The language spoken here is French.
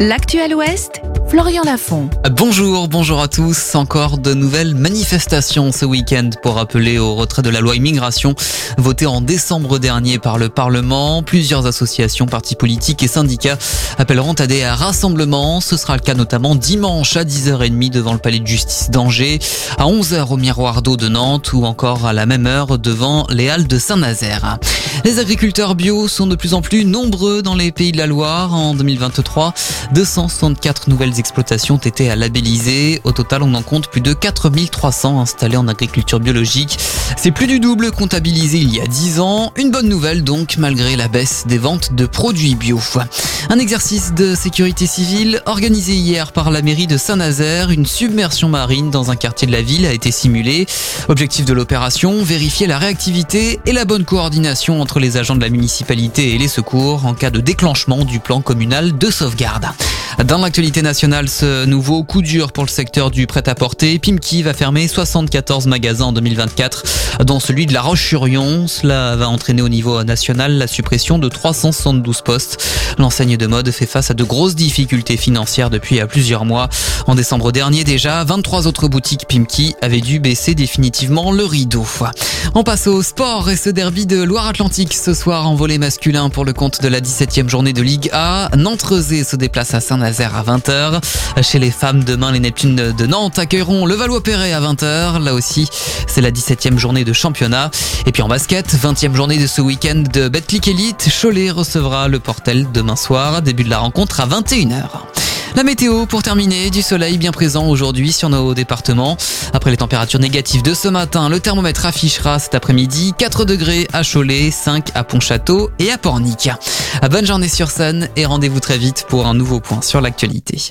L'actuel Ouest, Florian Lafont. Bonjour, bonjour à tous. Encore de nouvelles manifestations ce week-end pour appeler au retrait de la loi immigration votée en décembre dernier par le Parlement. Plusieurs associations, partis politiques et syndicats appelleront à des rassemblements. Ce sera le cas notamment dimanche à 10h30 devant le palais de justice d'Angers, à 11h au miroir d'eau de Nantes ou encore à la même heure devant les halles de Saint-Nazaire. Les agriculteurs bio sont de plus en plus nombreux dans les pays de la Loire en 2023. 264 nouvelles exploitations ont été labellisées. Au total, on en compte plus de 4300 installés en agriculture biologique. C'est plus du double comptabilisé il y a 10 ans. Une bonne nouvelle donc, malgré la baisse des ventes de produits bio. Un exercice de sécurité civile organisé hier par la mairie de Saint-Nazaire. Une submersion marine dans un quartier de la ville a été simulée. Objectif de l'opération, vérifier la réactivité et la bonne coordination entre les agents de la municipalité et les secours en cas de déclenchement du plan communal de sauvegarde. Dans l'actualité nationale, ce nouveau coup dur pour le secteur du prêt-à-porter. Pimki va fermer 74 magasins en 2024, dont celui de La Roche-sur-Yon. Cela va entraîner au niveau national la suppression de 372 postes. L'enseigne de mode fait face à de grosses difficultés financières depuis plusieurs mois. En décembre dernier déjà, 23 autres boutiques Pimki avaient dû baisser définitivement le rideau. On passe au sport et ce derby de Loire-Atlantique ce soir en volet masculin pour le compte de la 17e journée de Ligue A. nantes se déplace à À 20h. Chez les femmes, demain, les Neptunes de Nantes accueilleront le Valois-Perret à 20h. Là aussi, c'est la 17e journée de championnat. Et puis en basket, 20e journée de ce week-end de Betclic Elite. Cholet recevra le Portel demain soir. Début de la rencontre à 21h. La météo pour terminer, du soleil bien présent aujourd'hui sur nos départements. Après les températures négatives de ce matin, le thermomètre affichera cet après-midi 4 degrés à Cholet, 5 à Pontchâteau et à Pornic. Bonne journée sur scène et rendez-vous très vite pour un nouveau point sur l'actualité.